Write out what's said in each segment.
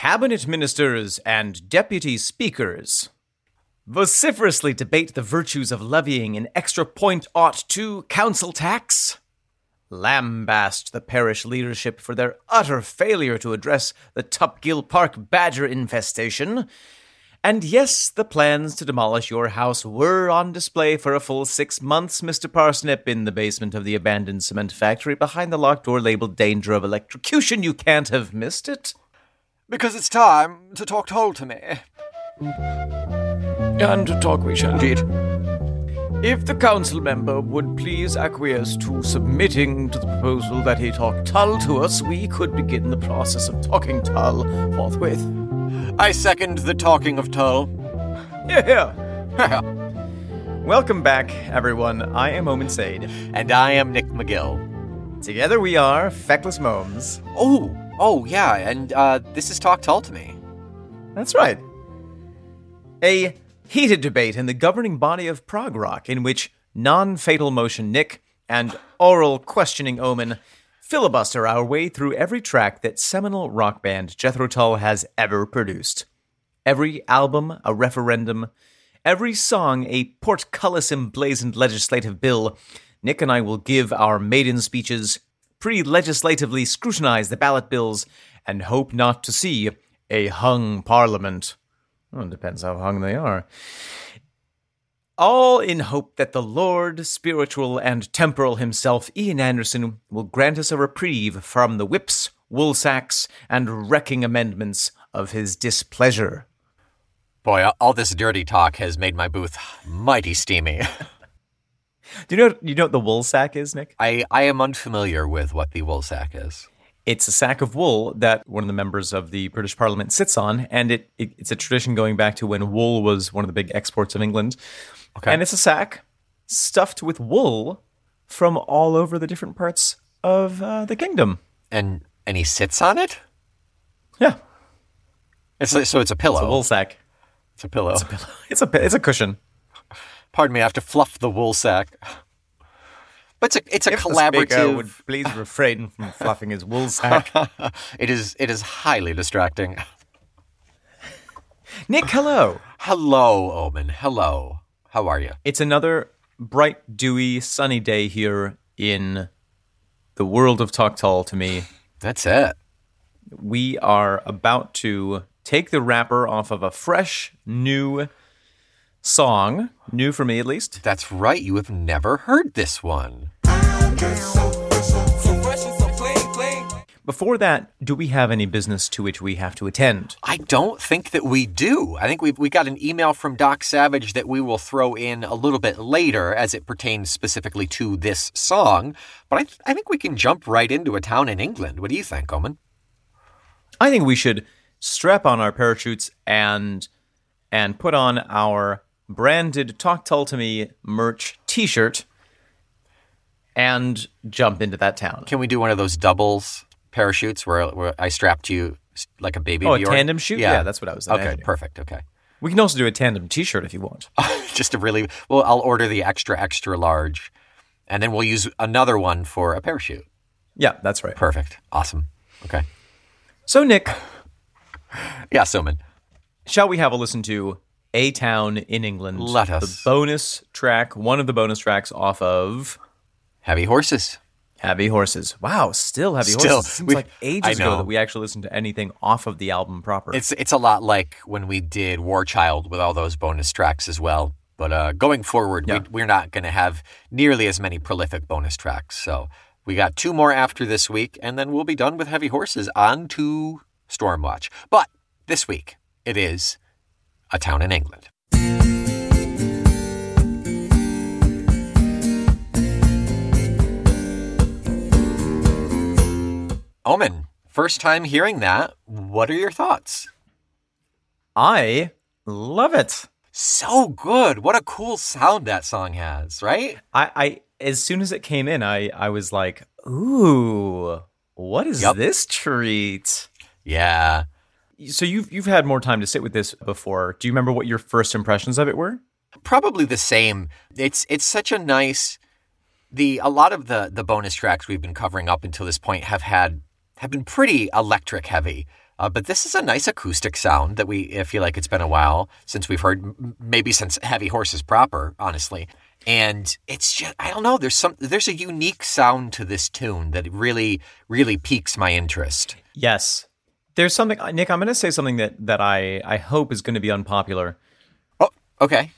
cabinet ministers and deputy speakers vociferously debate the virtues of levying an extra point ought two council tax, lambast the parish leadership for their utter failure to address the Tupgill Park badger infestation, and yes, the plans to demolish your house were on display for a full six months, Mr. Parsnip, in the basement of the abandoned cement factory behind the locked door labeled danger of electrocution. You can't have missed it. Because it's time to talk Tull to me. And to talk we shall. Indeed. If the council member would please acquiesce to submitting to the proposal that he talk Tull to us, we could begin the process of talking Tull forthwith. I second the talking of Tull. Yeah. Yeah. Welcome back, everyone. I am Omen Sade. and I am Nick McGill. Together we are Feckless Momes. Oh, oh yeah, and uh, this is Talk Tull to me. That's right. A heated debate in the governing body of prog rock in which non fatal motion Nick and oral questioning Omen filibuster our way through every track that seminal rock band Jethro Tull has ever produced. Every album a referendum, every song a portcullis emblazoned legislative bill. Nick and I will give our maiden speeches, pre legislatively scrutinize the ballot bills, and hope not to see a hung parliament. Well, it depends how hung they are. All in hope that the Lord, spiritual and temporal himself, Ian Anderson, will grant us a reprieve from the whips, woolsacks, and wrecking amendments of his displeasure. Boy, all this dirty talk has made my booth mighty steamy. Do you know you know what the woolsack is, Nick? I, I am unfamiliar with what the woolsack is. It's a sack of wool that one of the members of the British Parliament sits on, and it, it it's a tradition going back to when wool was one of the big exports of England. Okay. And it's a sack stuffed with wool from all over the different parts of uh, the kingdom. And and he sits on it? Yeah, It's like, so it's a pillow. it's a wool sack. It's a pillow. It's a it's a cushion. Pardon me, I have to fluff the wool sack. But it's a it's a If the speaker collaborative. would please refrain from fluffing his wool sack. it is it is highly distracting. Nick, hello. Hello, Omen. Hello. How are you? It's another bright, dewy, sunny day here in the world of Talk Tull to me. That's it. we are about to take the wrapper off of a fresh, new song, new for me at least. That's right. You have never heard this one. Before that, do we have any business to which we have to attend? I don't think that we do. I think we've we got an email from Doc Savage that we will throw in a little bit later as it pertains specifically to this song. But I, th- I think we can jump right into a town in England. What do you think, Omen? I think we should strap on our parachutes and and put on our branded Talk Tull to Me merch T-shirt and jump into that town. Can we do one of those doubles parachutes where, where I strapped you like a baby? Oh, a tandem shoot? Yeah, that's what I was thinking. Okay, imagining. perfect. Okay. We can also do a tandem T-shirt if you want. Just a really well, I'll order the extra extra large, and then we'll use another one for a parachute. Yeah, that's right. Perfect. Awesome. Okay. So, Nick, Yeah, Soman. shall we have a listen to A Town in England? Let us. The bonus track, one of the bonus tracks off of Heavy horses. Heavy Horses. Wow, still Heavy Still, Horses. Seems like ages ago that we actually listened to anything off of the album proper. It's it's a lot like when we did War Child with all those bonus tracks as well. But uh, going forward, Yeah. we, we're not going to have nearly as many prolific bonus tracks. So we got two more after this week, and then we'll be done with Heavy Horses on to Stormwatch. But this week, it is A Town in England. Omen, first time hearing that. What are your thoughts? I love it. So good. What a cool sound that song has, right? I, I as soon as it came in, I, I was like, ooh, what is Yep. this treat? Yeah. So you've you've had more time to sit with this before. Do you remember what your first impressions of it were? Probably the same. It's it's such a nice the a lot of the the bonus tracks we've been covering up until this point have had have been pretty electric heavy. Uh, but this is a nice acoustic sound that we I feel like it's been a while since we've heard, maybe since Heavy Horses proper, honestly. And it's just I don't know. There's some there's a unique sound to this tune that really really piques my interest. Yes. There's something Nick, I'm going to say something that that I I hope is going to be unpopular. Oh, okay.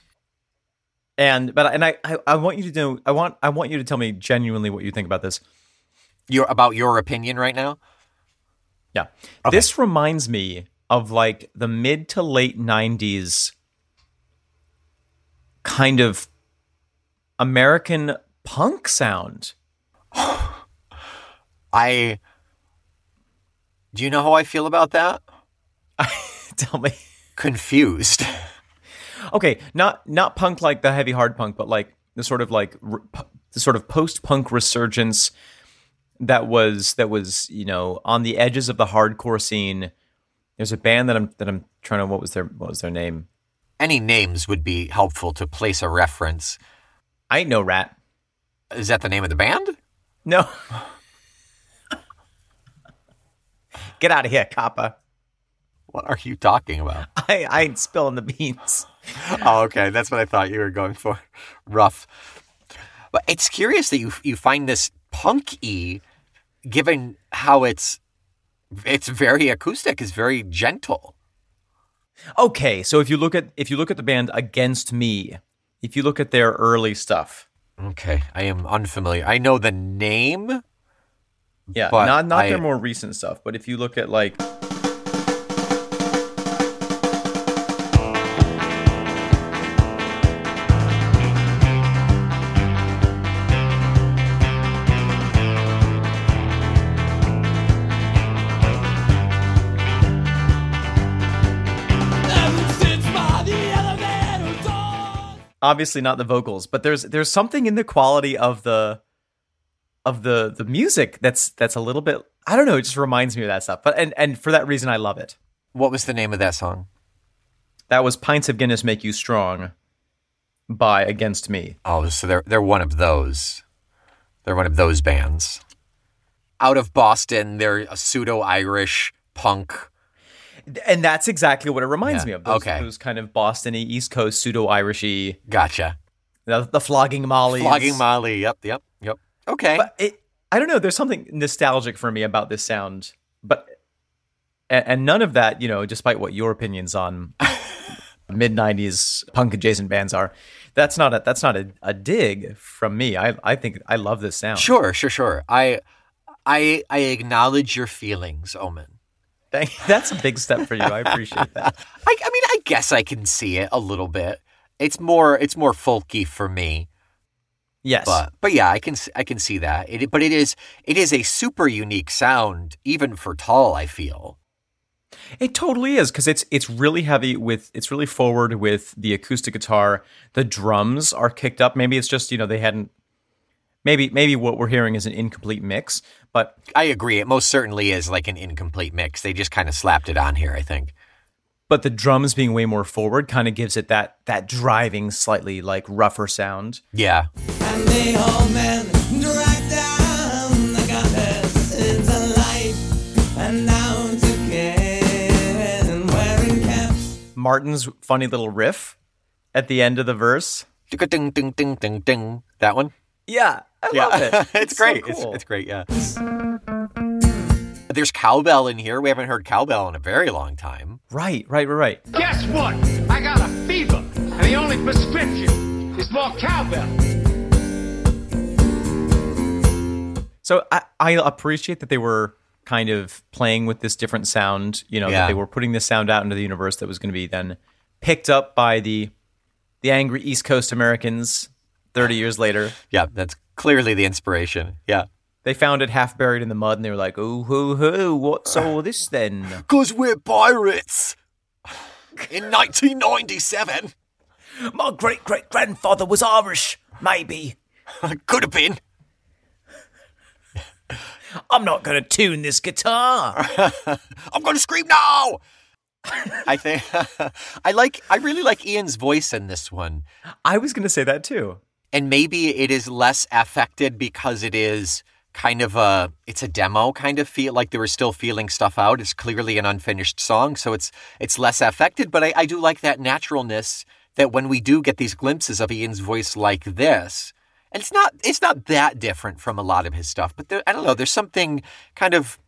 And but and I, I I want you to know I want I want you to tell me genuinely what you think about this. You're about your opinion right now. Yeah. This reminds me of like the mid to late 90s kind of American punk sound. I. Do you know how I feel about that? Tell me. Confused. Okay, not not punk like the heavy hard punk, but like the sort of like the sort of post punk resurgence that was that was you know on the edges of the hardcore scene. There's a band that I'm that I'm trying to what was their what was their name? Any names would be helpful to place a reference. I ain't no rat. Is that the name of the band? No. Get out of here, Kappa. What are you talking about? I, I ain't spilling the beans. oh, okay. That's what I thought you were going for. Rough. But it's curious that you you find this punky, given how it's it's very acoustic, it's very gentle. Okay, so if you look at if you look at the band Against Me, if you look at their early stuff, Okay, I am unfamiliar. I know the name. Yeah, But not not I- their more recent stuff, but if you look at like obviously not the vocals, but there's there's something in the quality of the of the the music that's that's a little bit I don't know, it just reminds me of that stuff. But and and for that reason I love it. What was the name of that song? That was Pints of Guinness Make You Strong by Against Me. Oh, so they're they're one of those. They're one of those bands. Out of Boston, they're a pseudo Irish punk. And that's exactly what it reminds Yeah, me of. Those, okay. those kind of Boston-y, East Coast pseudo-Irishy, Gotcha. the, the flogging molly. Flogging Molly. Yep, yep. Okay. But it, I don't know. There's something nostalgic for me about this sound, but and, and none of that, you know, despite what your opinions on mid '90s punk adjacent bands are, that's not a that's not a, a dig from me. I I think I love this sound. Sure, sure, sure. I, I, I acknowledge your feelings, Omen. Thank, that's a big step for you. I appreciate that. I, I mean, I guess I can see it a little bit. It's more, it's more folky for me, Yes, but, but yeah, I can, I can see that. It, but it is, it is a super unique sound, even for Tull. I feel. It totally is because it's it's really heavy with it's really forward with the acoustic guitar. The drums are kicked up. Maybe it's just you know they hadn't. Maybe maybe what we're hearing is an incomplete mix, but I agree. It most certainly is like an incomplete mix. They just kind of slapped it on here. I think. But the drums being way more forward kind of gives it that that driving, slightly like rougher sound. Yeah. And the old man dragged down the goddess into life and down to Ken wearing caps. Martin's funny little riff at the end of the verse. Ding, ding, ding, ding, ding. That one. Yeah, I love it. it's, so great. cool. It's, it's great. Yeah. There's cowbell in here. We haven't heard cowbell in a very long time. right, right, right, right. Guess what? I got a fever, and the only prescription is more cowbell. So I, I appreciate that they were kind of playing with this different sound. You know, Yeah. that they were putting this sound out into the universe that was going to be then picked up by the the angry East Coast Americans. Thirty years later, Yeah, that's clearly the inspiration. Yeah. They found it half buried in the mud, and they were like, ooh, hoo, hoo, what's all this then?" Because we're pirates. In 1997. My great great grandfather was Irish. Maybe Could have been. I'm not going to tune this guitar. I'm going to scream now. I think I like I really like Ian's voice in this one. I was going to say that too. And maybe it is less affected because it is kind of a it's a demo kind of feel like they were still feeling stuff out. It's clearly an unfinished song, so it's it's less affected. But I, I do like that naturalness that when we do get these glimpses of Ian's voice like this, and it's not it's not that different from a lot of his stuff, but there, I don't know. There's something kind of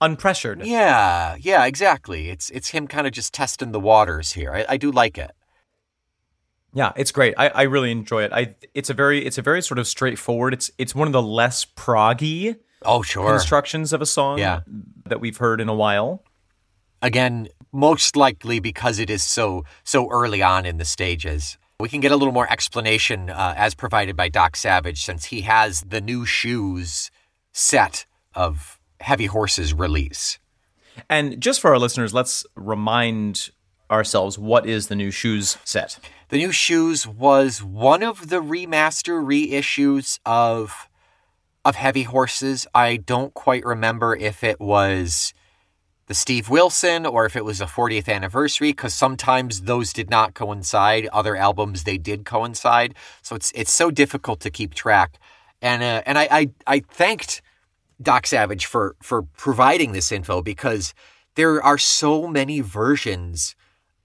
Unpressured. yeah, yeah, exactly. It's it's him kind of just testing the waters here. I, I do like it. Yeah, it's great. I, I really enjoy it. I it's a very it's a very sort of straightforward. It's it's one of the less proggy Oh sure. constructions of a song Yeah. that we've heard in a while. again most likely because it is so so early on in the stages we can get a little more explanation uh, as provided by doc savage since he has the new shoes set of heavy horses release And just for our listeners, let's remind ourselves what is the new shoes set. the new shoes was one of the remaster reissues of of heavy horses i don't quite remember if it was the Steve Wilson or if it was a 40th anniversary because sometimes those did not coincide. Other albums they did coincide, so it's it's so difficult to keep track. And uh, and I, I I thanked Doc Savage for for providing this info because there are so many versions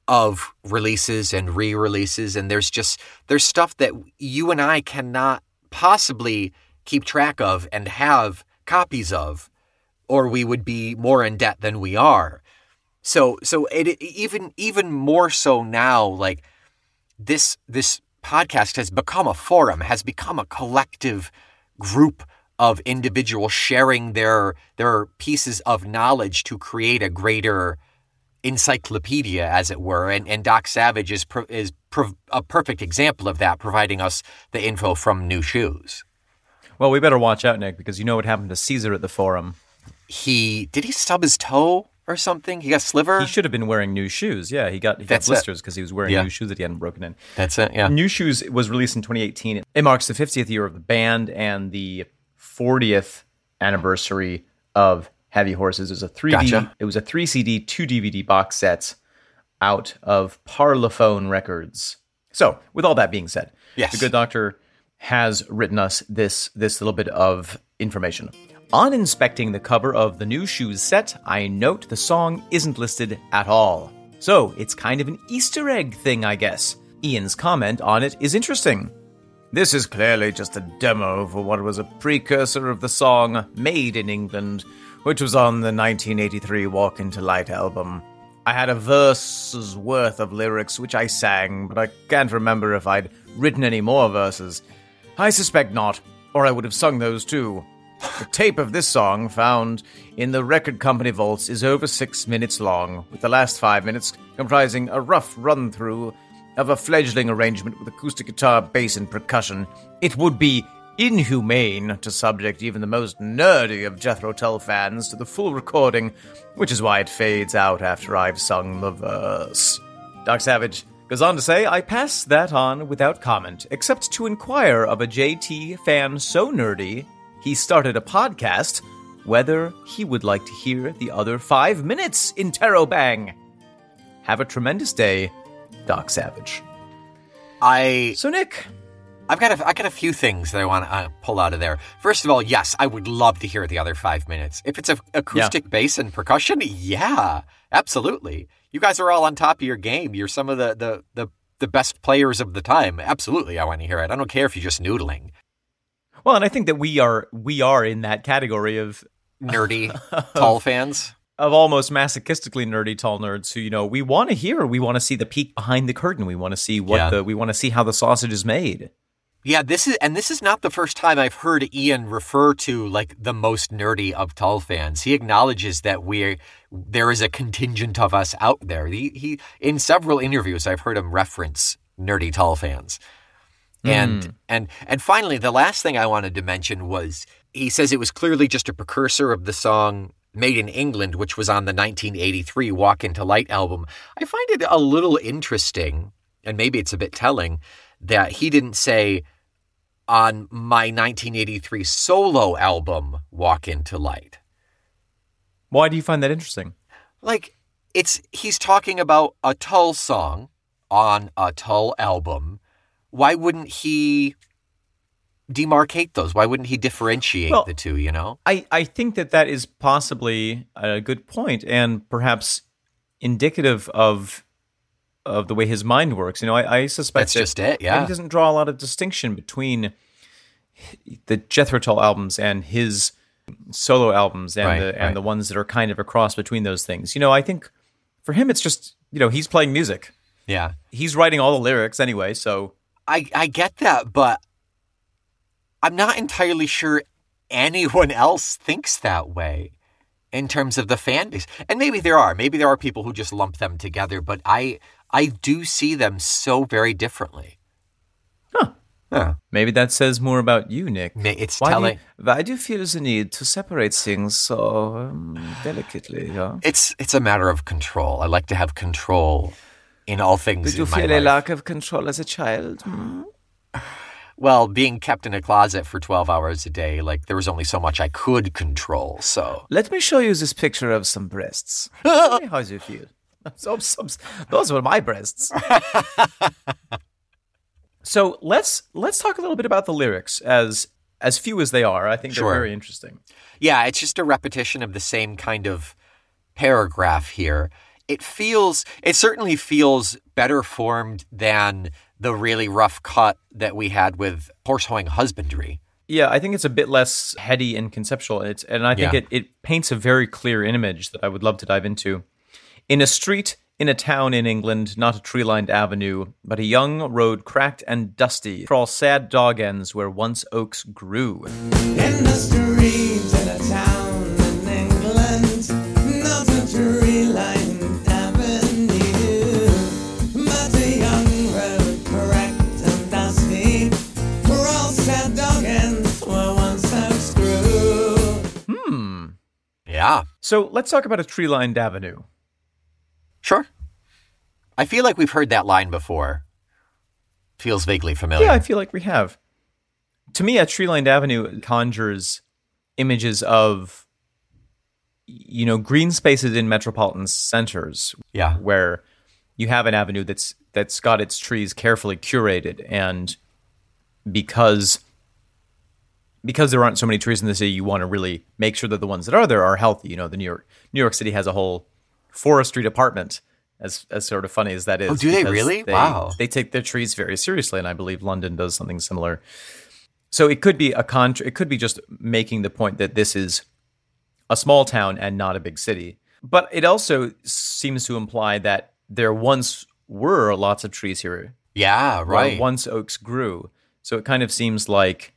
of releases and re-releases and there's just there's stuff that you and I cannot possibly keep track of and have copies of or we would be more in debt than we are. So so it, even even more so now like this this podcast has become a forum has become a collective group of individuals sharing their their pieces of knowledge to create a greater encyclopedia as it were and and Doc Savage is pro, is pro, a perfect example of that providing us the info from new shoes. Well, we better watch out, Nick, because you know what happened to Caesar at the forum. He did he stub his toe or something? He got sliver? He should have been wearing new shoes. Yeah, he got he got That's it. blisters because he was wearing Yeah. new shoes that he hadn't broken in. That's it. Yeah. New Shoes was released in 2018. It marks the 50th year of the band and the 40th anniversary of Heavy Horses. It was a 3D. Gotcha. It was a 3 CD, 2 DVD box set out of Parlophone Records. So, with all that being said, Yes. the good doctor has written us this this little bit of information. On inspecting the cover of the New Shoes set, I note the song isn't listed at all. So, it's kind of an Easter egg thing, I guess. Ian's comment on it is interesting. This is clearly just a demo for what was a precursor of the song Made in England, which was on the 1983 Walk Into Light album. I had a verse's worth of lyrics which I sang, but I can't remember if I'd written any more verses. I suspect not, or I would have sung those too. The tape of this song, found in the record company vaults, is over six minutes long, with the last five minutes comprising a rough run through of a fledgling arrangement with acoustic guitar, bass, and percussion. It would be inhumane to subject even the most nerdy of Jethro Tull fans to the full recording, which is why it fades out after I've sung the verse. Doc Savage goes on to say, I pass that on without comment, except to inquire of a JT fan so nerdy he started a podcast whether he would like to hear the other five minutes in Tarot Bang. Have a tremendous day, Doc Savage. I So, Nick, I've got a, I got a few things that I want to uh, pull out of there. First of all, yes, I would love to hear the other five minutes. If it's a acoustic bass and percussion, yeah, absolutely. You guys are all on top of your game. You're some of the the the, the best players of the time. Absolutely, I want to hear it. I don't care if you're just noodling, well, and I think that we are we are in that category of nerdy Tull fans. of almost masochistically nerdy Tull nerds who you know we want to hear, we want to see the peek behind the curtain, we want to see what Yeah. the we want to see how the sausage is made. Yeah, this is and this is not the first time I've heard Ian refer to like the most nerdy of Tull fans. He acknowledges that we there is a contingent of us out there. He, he in several interviews I've heard him reference nerdy Tull fans. And hmm. and and finally, the last thing I wanted to mention was he says it was clearly just a precursor of the song Made in England, which was on the 1983 Walk Into Light album. I find it a little interesting, and maybe it's a bit telling, that he didn't say on my 1983 solo album Walk Into Light. Why do you find that interesting? Like it's he's talking about a Tull song on a Tull album. Why wouldn't he demarcate those? Why wouldn't he differentiate Well- the two, you know? I, I think that that is possibly a good point and perhaps indicative of of the way his mind works. You know, I, I suspect That's that just it, yeah. he doesn't draw a lot of distinction between the Jethro Tull albums and his solo albums and Right, the and right. the ones that are kind of a cross between those things. You know, I think for him it's just you know he's playing music. Yeah. He's writing all the lyrics anyway, so I, I get that, but I'm not entirely sure anyone else thinks that way in terms of the fan base. And maybe there are. Maybe there are people who just lump them together, but I I do see them so very differently. Huh. Yeah. maybe that says more about you, Nick. Ma- It's Why do, telling. you, why do you feel the need to separate things so um, delicately? Huh? It's it's a matter of control. I like to have control in all things Did you in my feel a life. lack of control as a child? Hmm? well, being kept in a closet for 12 hours a day, like there was only so much I could control. So, Let me show you this picture of some breasts. Tell me How do you feel? So, some- those were my breasts. so let's let's talk a little bit about the lyrics, as as few as they are. I think Sure. they're very interesting. yeah, it's just a repetition of the same kind of paragraph here. It feels, it certainly feels better formed than the really rough cut that we had with horse hoeing husbandry. Yeah, I think it's a bit less heady and conceptual. It's, and I think Yeah. it, it paints a very clear image that I would love to dive into. In a street, in a town in England, not a tree lined avenue, but a young road cracked and dusty, crawl sad dog ends where once oaks grew. In the streets in a town in England, not a tree-lined avenue, but a young road, correct and dusty, for all sad dog ends were once oaks grew. Hmm. Yeah, So let's talk about a tree lined avenue. Sure. I feel like we've heard that line before. Feels vaguely familiar. Yeah, I feel like we have. To me, a tree lined avenue conjures images of, you know, green spaces in metropolitan centers yeah. where you have an avenue that's that's got its trees carefully curated and because because there aren't so many trees in the city you want to really make sure that the ones that are there are healthy you know the new york new york city has a whole forestry department as as sort of funny as that is Oh, do they really? they, Wow. they take their trees very seriously and i believe london does something similar so it could be a contra- it could be just making the point that this is a small town and not a big city. But it also seems to imply that there once were lots of trees here. Yeah, right. Once oaks grew. So it kind of seems like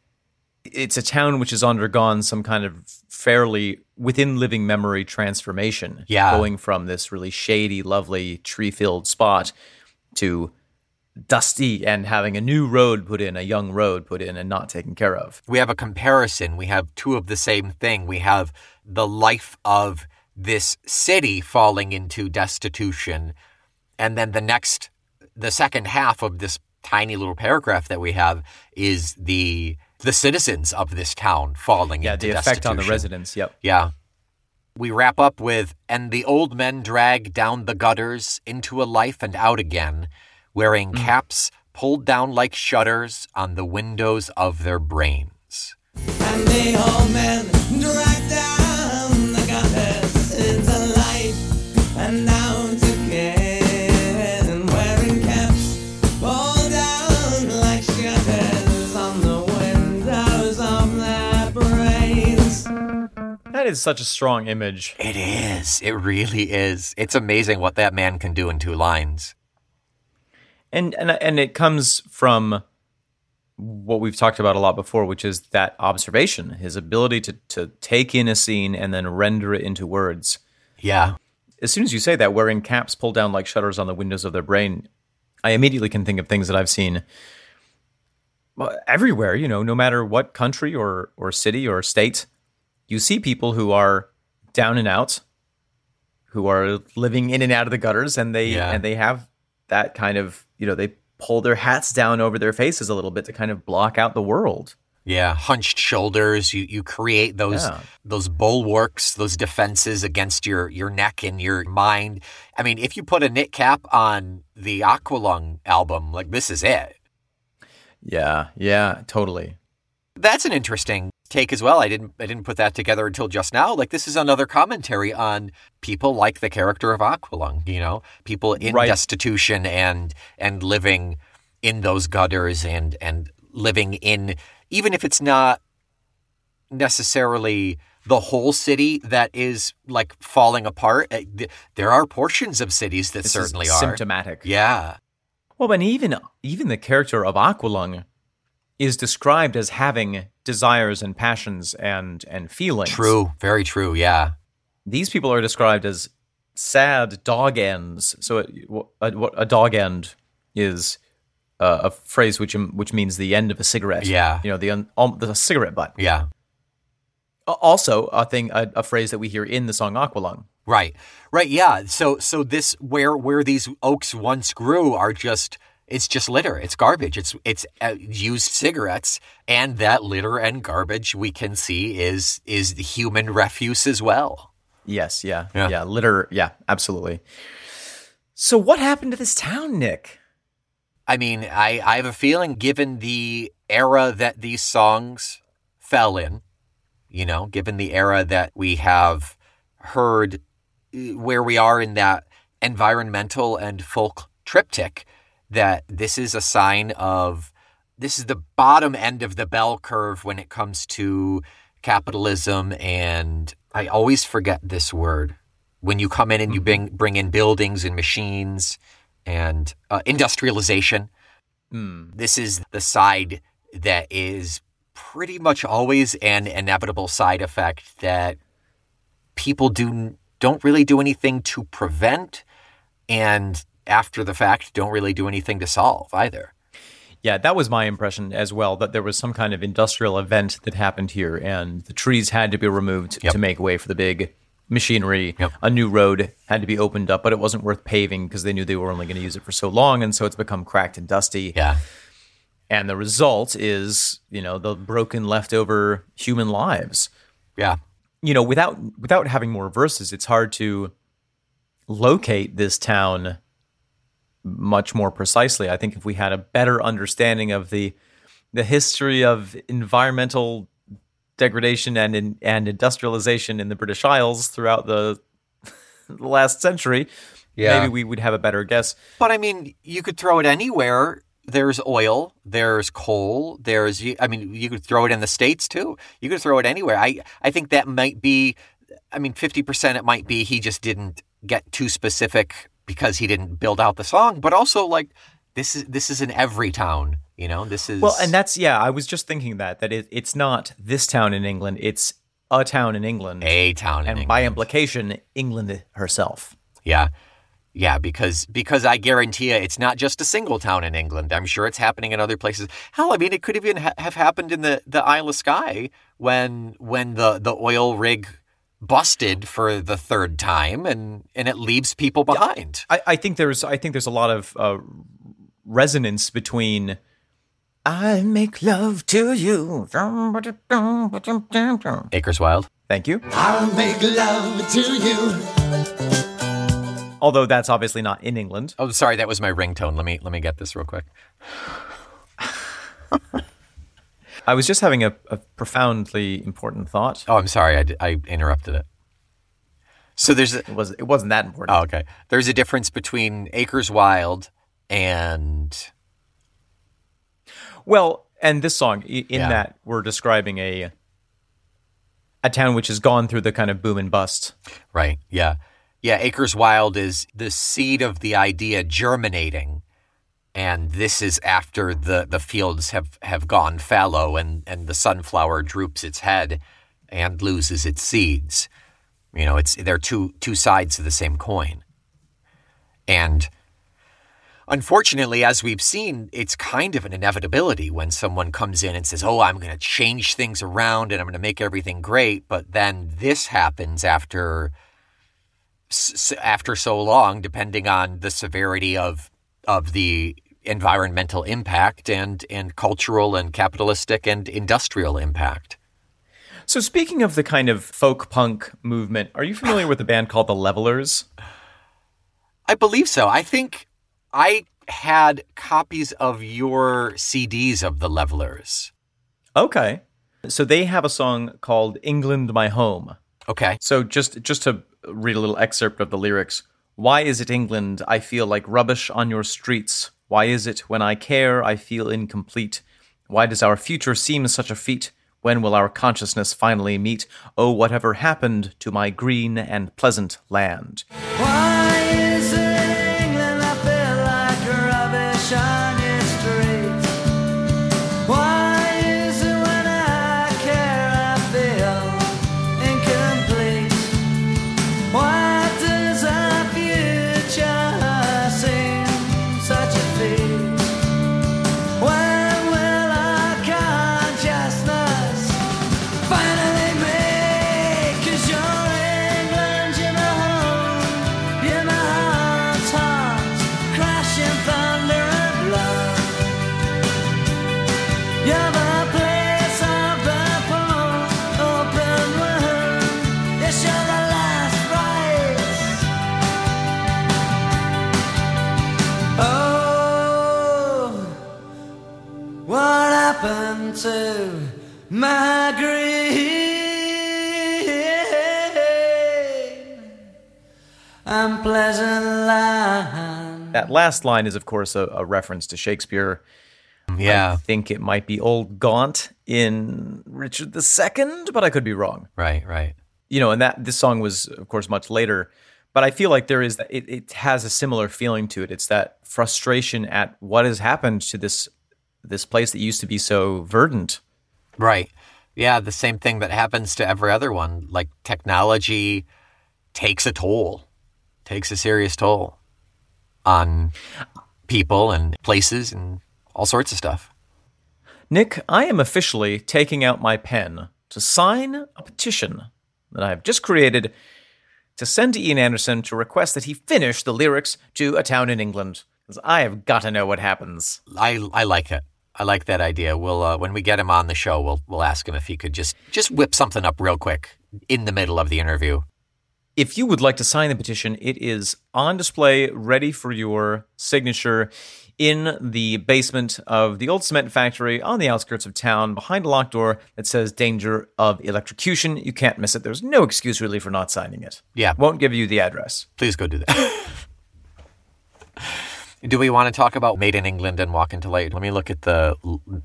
it's a town which has undergone some kind of fairly within living memory transformation. Yeah. Going from this really shady, lovely, tree filled spot to dusty and having a new road put in, a young road put in and not taken care of. we have a comparison. We have two of the same thing. We have the life of this city falling into destitution. And then the next, the second half of this tiny little paragraph that we have is the the citizens of this town falling Yeah, into the effect on the residents. Yep. Yeah. We wrap up with, and the old men drag down the gutters into a life and out again, wearing mm. caps pulled down like shutters on the windows of their brains. And the old men drag down That is such a strong image. It is. It really is. It's amazing what that man can do in two lines. and and and it comes from what we've talked about a lot before, which is that observation, his ability to to take in a scene and then render it into words. Yeah. As soon as you say that, wearing caps pulled down like shutters on the windows of their brain, I immediately can think of things that I've seen well, everywhere. You know, no matter what country or or city or state, you see people who are down and out, who are living in and out of the gutters, and they Yeah. and they have that kind of you know they pull their hats down over their faces a little bit to kind of block out the world. Yeah, hunched shoulders. You you create those Yeah. those bulwarks, those defenses against your your neck and your mind. I mean, if you put a knit cap on the Aqualung album, like this is it. Yeah, yeah, totally. That's an interesting take as well. I didn't I didn't put that together until just now. Like this is another commentary on people like the character of Aqualung, you know, people in Right. destitution and and living in those gutters and and living in even if it's not necessarily the whole city that is like falling apart. eh, There are portions of cities that This certainly are. symptomatic. Yeah. Well, and even even the character of Aqualung is described as having desires and passions and and feelings. True. Very true. Yeah. These people are described as sad dog ends. So it, a, a dog end is uh, a phrase which which means the end of a cigarette. Yeah. you know the un, um, the cigarette butt. Yeah. Also, a thing a, a phrase that we hear in the song Aqualung. Right. Right. Yeah. So so this where where these oaks once grew are just it's just litter. It's garbage. It's it's uh, used cigarettes, and that litter and garbage we can see is is the human refuse as well. Yes, yeah, Yeah. yeah, litter, yeah, absolutely. So, what happened to this town, Nick? I mean, I I have a feeling, given the era that these songs fell in, you know, given the era that we have heard uh, where we are in that environmental and folk triptych, that this is a sign of this is the bottom end of the bell curve when it comes to capitalism. And I always forget this word. When you come in and you bring bring in buildings and machines and uh, industrialization Hmm. this is the side that is pretty much always an inevitable side effect that people do don't really do anything to prevent. And after the fact don't really do anything to solve either. Yeah, that was my impression as well. That there was some kind of industrial event that happened here, and the trees had to be removed Yep. to make way for the big machinery. Yep. A new road had to be opened up, but it wasn't worth paving because they knew they were only going to use it for so long, and so it's become cracked and dusty. Yeah. And the result is, you know, the broken, leftover human lives. Yeah. you know, without without having more verses, it's hard to locate this town much more precisely. I think if we had a better understanding of the the history of environmental degradation and in, and industrialization in the British Isles throughout the, the last century, Yeah. maybe we would have a better guess. But I mean, you could throw it anywhere. There's oil, there's coal, there's I mean, you could throw it in the states too. You could throw it anywhere. I I think that might be I mean, 50% it might be he just didn't get too specific because he didn't build out the song, but also like this is this is in every town, you know. This is Well, and that's yeah. I was just thinking that that it, it's not this town in England; it's a town in England, a town in and England. by implication, England herself. Yeah. Yeah, because because I guarantee you, it's not just a single town in England. I'm sure it's happening in other places. Hell, I mean, it could even ha- have happened in the, the Isle of Skye when when the, the oil rig busted for the third time, and and it leaves people behind. I, I think there's I think there's a lot of uh, resonance between I make love to you. Acres Wild. Thank you. I'll make love to you. Although that's obviously not in England. Oh, sorry, that was my ringtone. Let me let me get this real quick. I was just having a, a profoundly important thought. Oh, I'm sorry, I interrupted it. So there's a, It was it wasn't that important. Oh, okay. There's a difference between Acres Wild and Well, and this song in Yeah. that we're describing a a town which has gone through the kind of boom and bust. right. Yeah, yeah. Acres Wild is the seed of the idea germinating, and this is after the the fields have have gone fallow and and the sunflower droops its head and loses its seeds. You know, it's they're two two sides of the same coin, and. Unfortunately, as we've seen, it's kind of an inevitability when someone comes in and says, Oh, I'm going to change things around and I'm going to make everything great. But then this happens after after so long, depending on the severity of of the environmental impact and and cultural and capitalistic and industrial impact. So speaking of the kind of folk punk movement, are you familiar with a band called the Levellers? I believe so. I think I had copies of your CDs of the Levellers. Okay. So they have a song called England My Home. Okay. So just just to read a little excerpt of the lyrics. Why is it England I feel like rubbish on your streets? Why is it when I care I feel incomplete? Why does our future seem such a feat? When will our consciousness finally meet? Oh, whatever happened to my green and pleasant land? That last line is, of course, a, a reference to Shakespeare. Yeah. I think it might be Old Gaunt in Richard II, but I could be wrong. Right, right. You know, and that this song was, of course, much later. But I feel like there is it, it has a similar feeling to it. It's that frustration at what has happened to this this place that used to be so verdant. Right. Yeah, the same thing that happens to every other one. Like technology takes a toll, takes a serious toll on people and places and all sorts of stuff. Nick, I am officially taking out my pen to sign a petition that I have just created to send to Ian Anderson to request that he finish the lyrics to A Town in England. Because I have got to know what happens. I I like it. I like that idea. We'll uh, when we get him on the show, we'll we'll ask him if he could just just whip something up real quick in the middle of the interview. If you would like to sign the petition, it is on display, ready for your signature in the basement of the old cement factory on the outskirts of town behind a locked door that says danger of electrocution. You can't miss it. There's no excuse really for not signing it. Yeah. Won't give you the address. Please go do that. do we want to talk about "Made in England" and "Walk into Light"? Let me look at the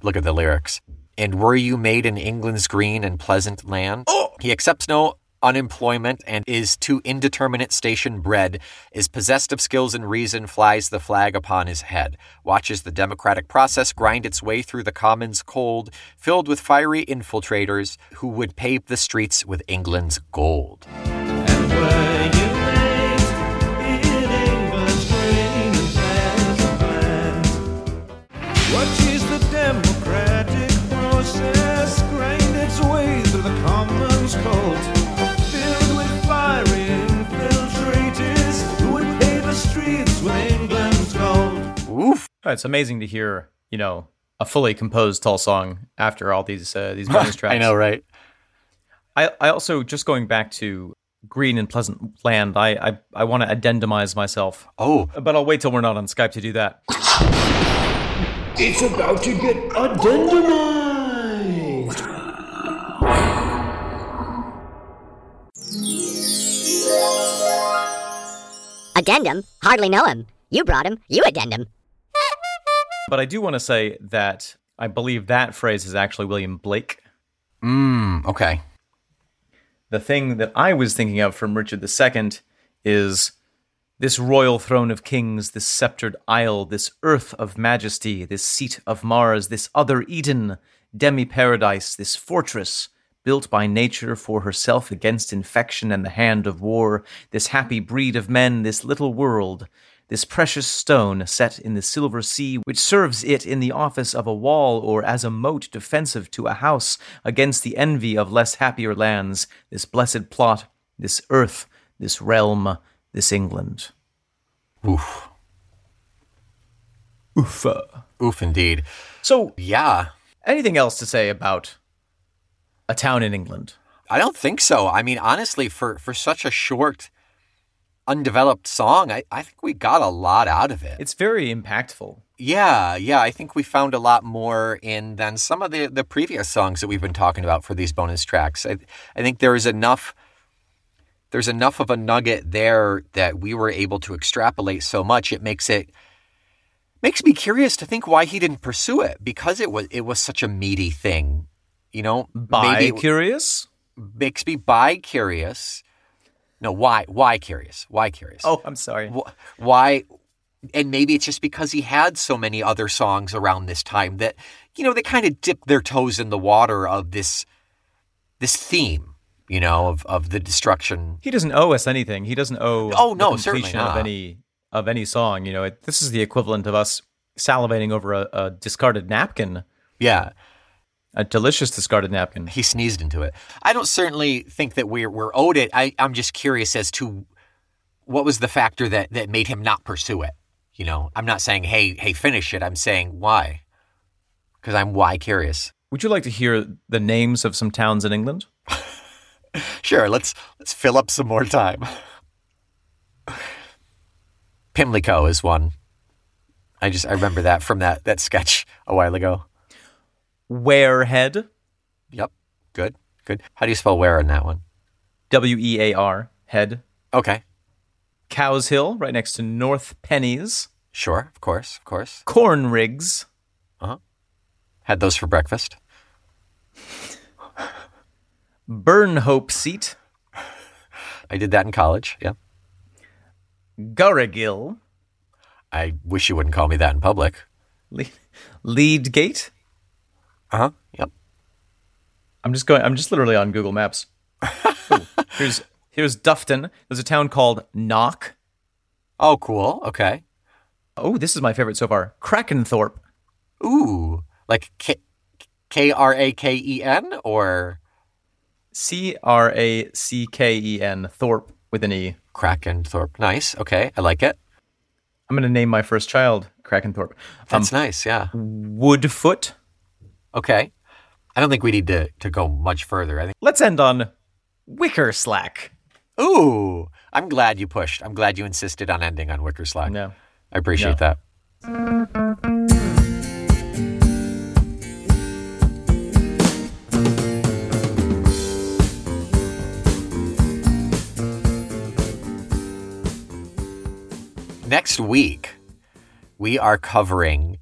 look at the lyrics. And were you made in England's green and pleasant land? Oh! He accepts no unemployment and is to indeterminate station bred, is possessed of skills and reason, flies the flag upon his head, watches the democratic process grind its way through the commons cold, filled with fiery infiltrators who would pave the streets with England's gold. Oh, It's amazing to hear, you know, a fully composed Tull song after all these uh, these bonus tracks. I know, right? I, I also just going back to Green and Pleasant Land. I I, I want to addendumize myself, Oh, but I'll wait till we're not on Skype to do that. It's about to get addendumized. Addendum? Hardly know him. You brought him. You addendum. But I do want to say that I believe that phrase is actually William Blake. mm, okay. The thing that I was thinking of from Richard II is this royal throne of kings, this sceptered isle, this earth of majesty, this seat of Mars, this other Eden, demi paradise, this fortress built by nature for herself against infection and the hand of war, this happy breed of men, this little world, this precious stone set in the silver sea, which serves it in the office of a wall or as a moat defensive to a house against the envy of less happier lands, this blessed plot, this earth, this realm, this England. Oof. Oof. Oof, indeed. So, Yeah. anything else to say about a town in England? I don't think so. I mean, honestly, for, for such a short undeveloped song, I, I think we got a lot out of it. It's very impactful. Yeah, yeah, I think we found a lot more in than some of the, the previous songs that we've been talking about for these bonus tracks. I, I think there is enough there's enough of a nugget there that we were able to extrapolate so much it makes it makes me curious to think why he didn't pursue it because it was it was such a meaty thing. You know, Bi curious? makes me bi curious. No, why why curious? Why curious? Oh, I'm sorry. Why and maybe it's just because he had so many other songs around this time that you know they kind of dipped their toes in the water of this this theme you know of of the destruction He doesn't owe us anything. He doesn't owe Oh, no, certainly completion of any of any song. You know, it, this is the equivalent of us salivating over a, a discarded napkin, yeah a delicious discarded napkin. he sneezed into it i don't certainly think that we're we're owed it i i'm just curious as to what was the factor that that made him not pursue it you know i'm not saying hey hey finish it i'm saying why because i'm why curious Would you like to hear the names of some towns in England? Sure, let's let's fill up some more time. Pimlico is one. I just I remember that from that that sketch a while ago. Wearhead, Yep. Good. Good. How do you spell where in that one? W E A R, head. Okay. Cows Hill, right next to North Pennines. Sure, of course, of course. Corn Rigs, Uh huh. Had those for breakfast. Burnhope Seat, I did that in college. Yeah. Garrigill, I wish you wouldn't call me that in public. Le- Lead Gate. Uh-huh. Yep. I'm just going. I'm just literally on Google Maps. Ooh, here's here's Dufton. There's a town called Knock. Oh, cool. Okay. Oh, this is my favorite so far. Krakenthorpe. Ooh. Like K K R A K E N or C R A C K E N Thorpe with an E. Krakenthorpe. Nice. Okay. I like it. I'm going to name my first child Krakenthorpe. Um, That's nice. Yeah. Woodfoot. Okay. I don't think we need to, to go much further. I think. Let's end on Wicker Slack. Ooh, I'm glad you pushed. I'm glad you insisted on ending on Wicker Slack. No. I appreciate No. that. Next week, we are covering.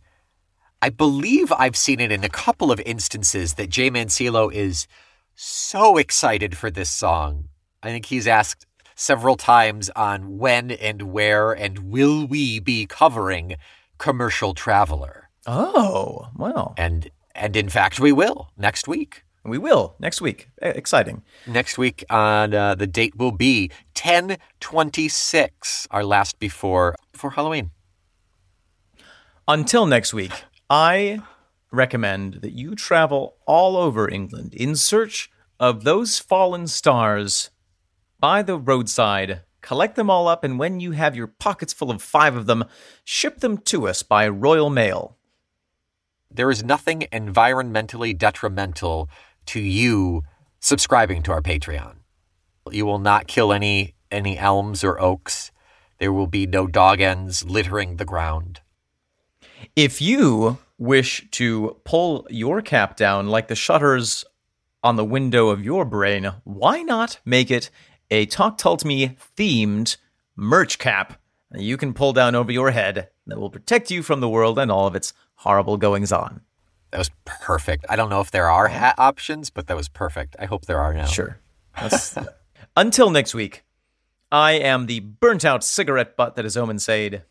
I believe I've seen it in a couple of instances that Jay Mancillo is so excited for this song. I think he's asked several times on when and where and will we be covering Commercial Traveler. Oh, wow. And and in fact we will next week. We will next week. Exciting. Next week on uh, the date will be 1026, our last before before Halloween. Until next week, I recommend that you travel all over England in search of those fallen stars by the roadside. Collect them all up, and when you have your pockets full of five of them, ship them to us by Royal Mail. There is nothing environmentally detrimental to you subscribing to our Patreon. You will not kill any any elms or oaks. There will be no dog ends littering the ground. If you wish to pull your cap down like the shutters on the window of your brain, why not make it a Talk Tull to Me themed merch cap that you can pull down over your head that will protect you from the world and all of its horrible goings on? That was perfect. I don't know if there are hat options, but that was perfect. I hope there are now. Sure. Until next week, I am the burnt out cigarette butt that is Omen Sade.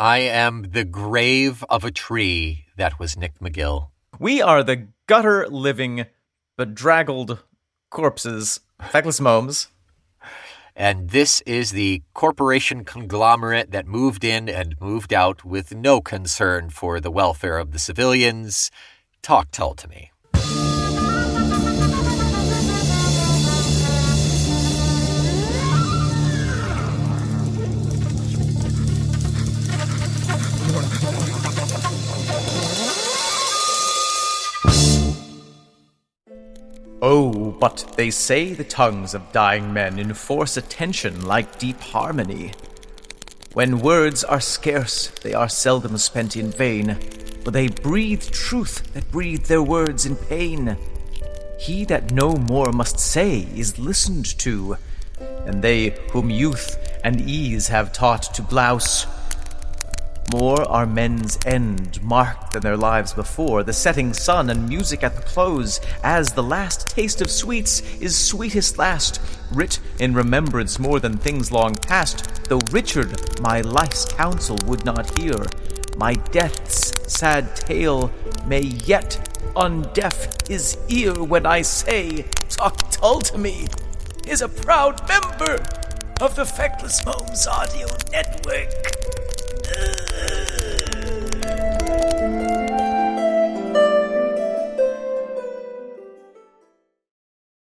I am the grave of a tree that was Nick McGill. We are the gutter living, bedraggled corpses, feckless momes. And this is the corporation conglomerate that moved in and moved out with no concern for the welfare of the civilians. Talk Tull to me. Oh, But they say the tongues of dying men enforce attention like deep harmony. When words are scarce, they are seldom spent in vain, for they breathe truth that breathe their words in pain. He that no more must say is listened to, and they whom youth and ease have taught to blouse. More are men's end marked than their lives before, the setting sun and music at the close, as the last taste of sweets is sweetest last, writ in remembrance more than things long past, though Richard my life's counsel would not hear. My death's sad tale may yet undeaf his ear when I say, "Talk, Tull-to-me is a proud member of the Feckless Momes Audio Network. Ugh.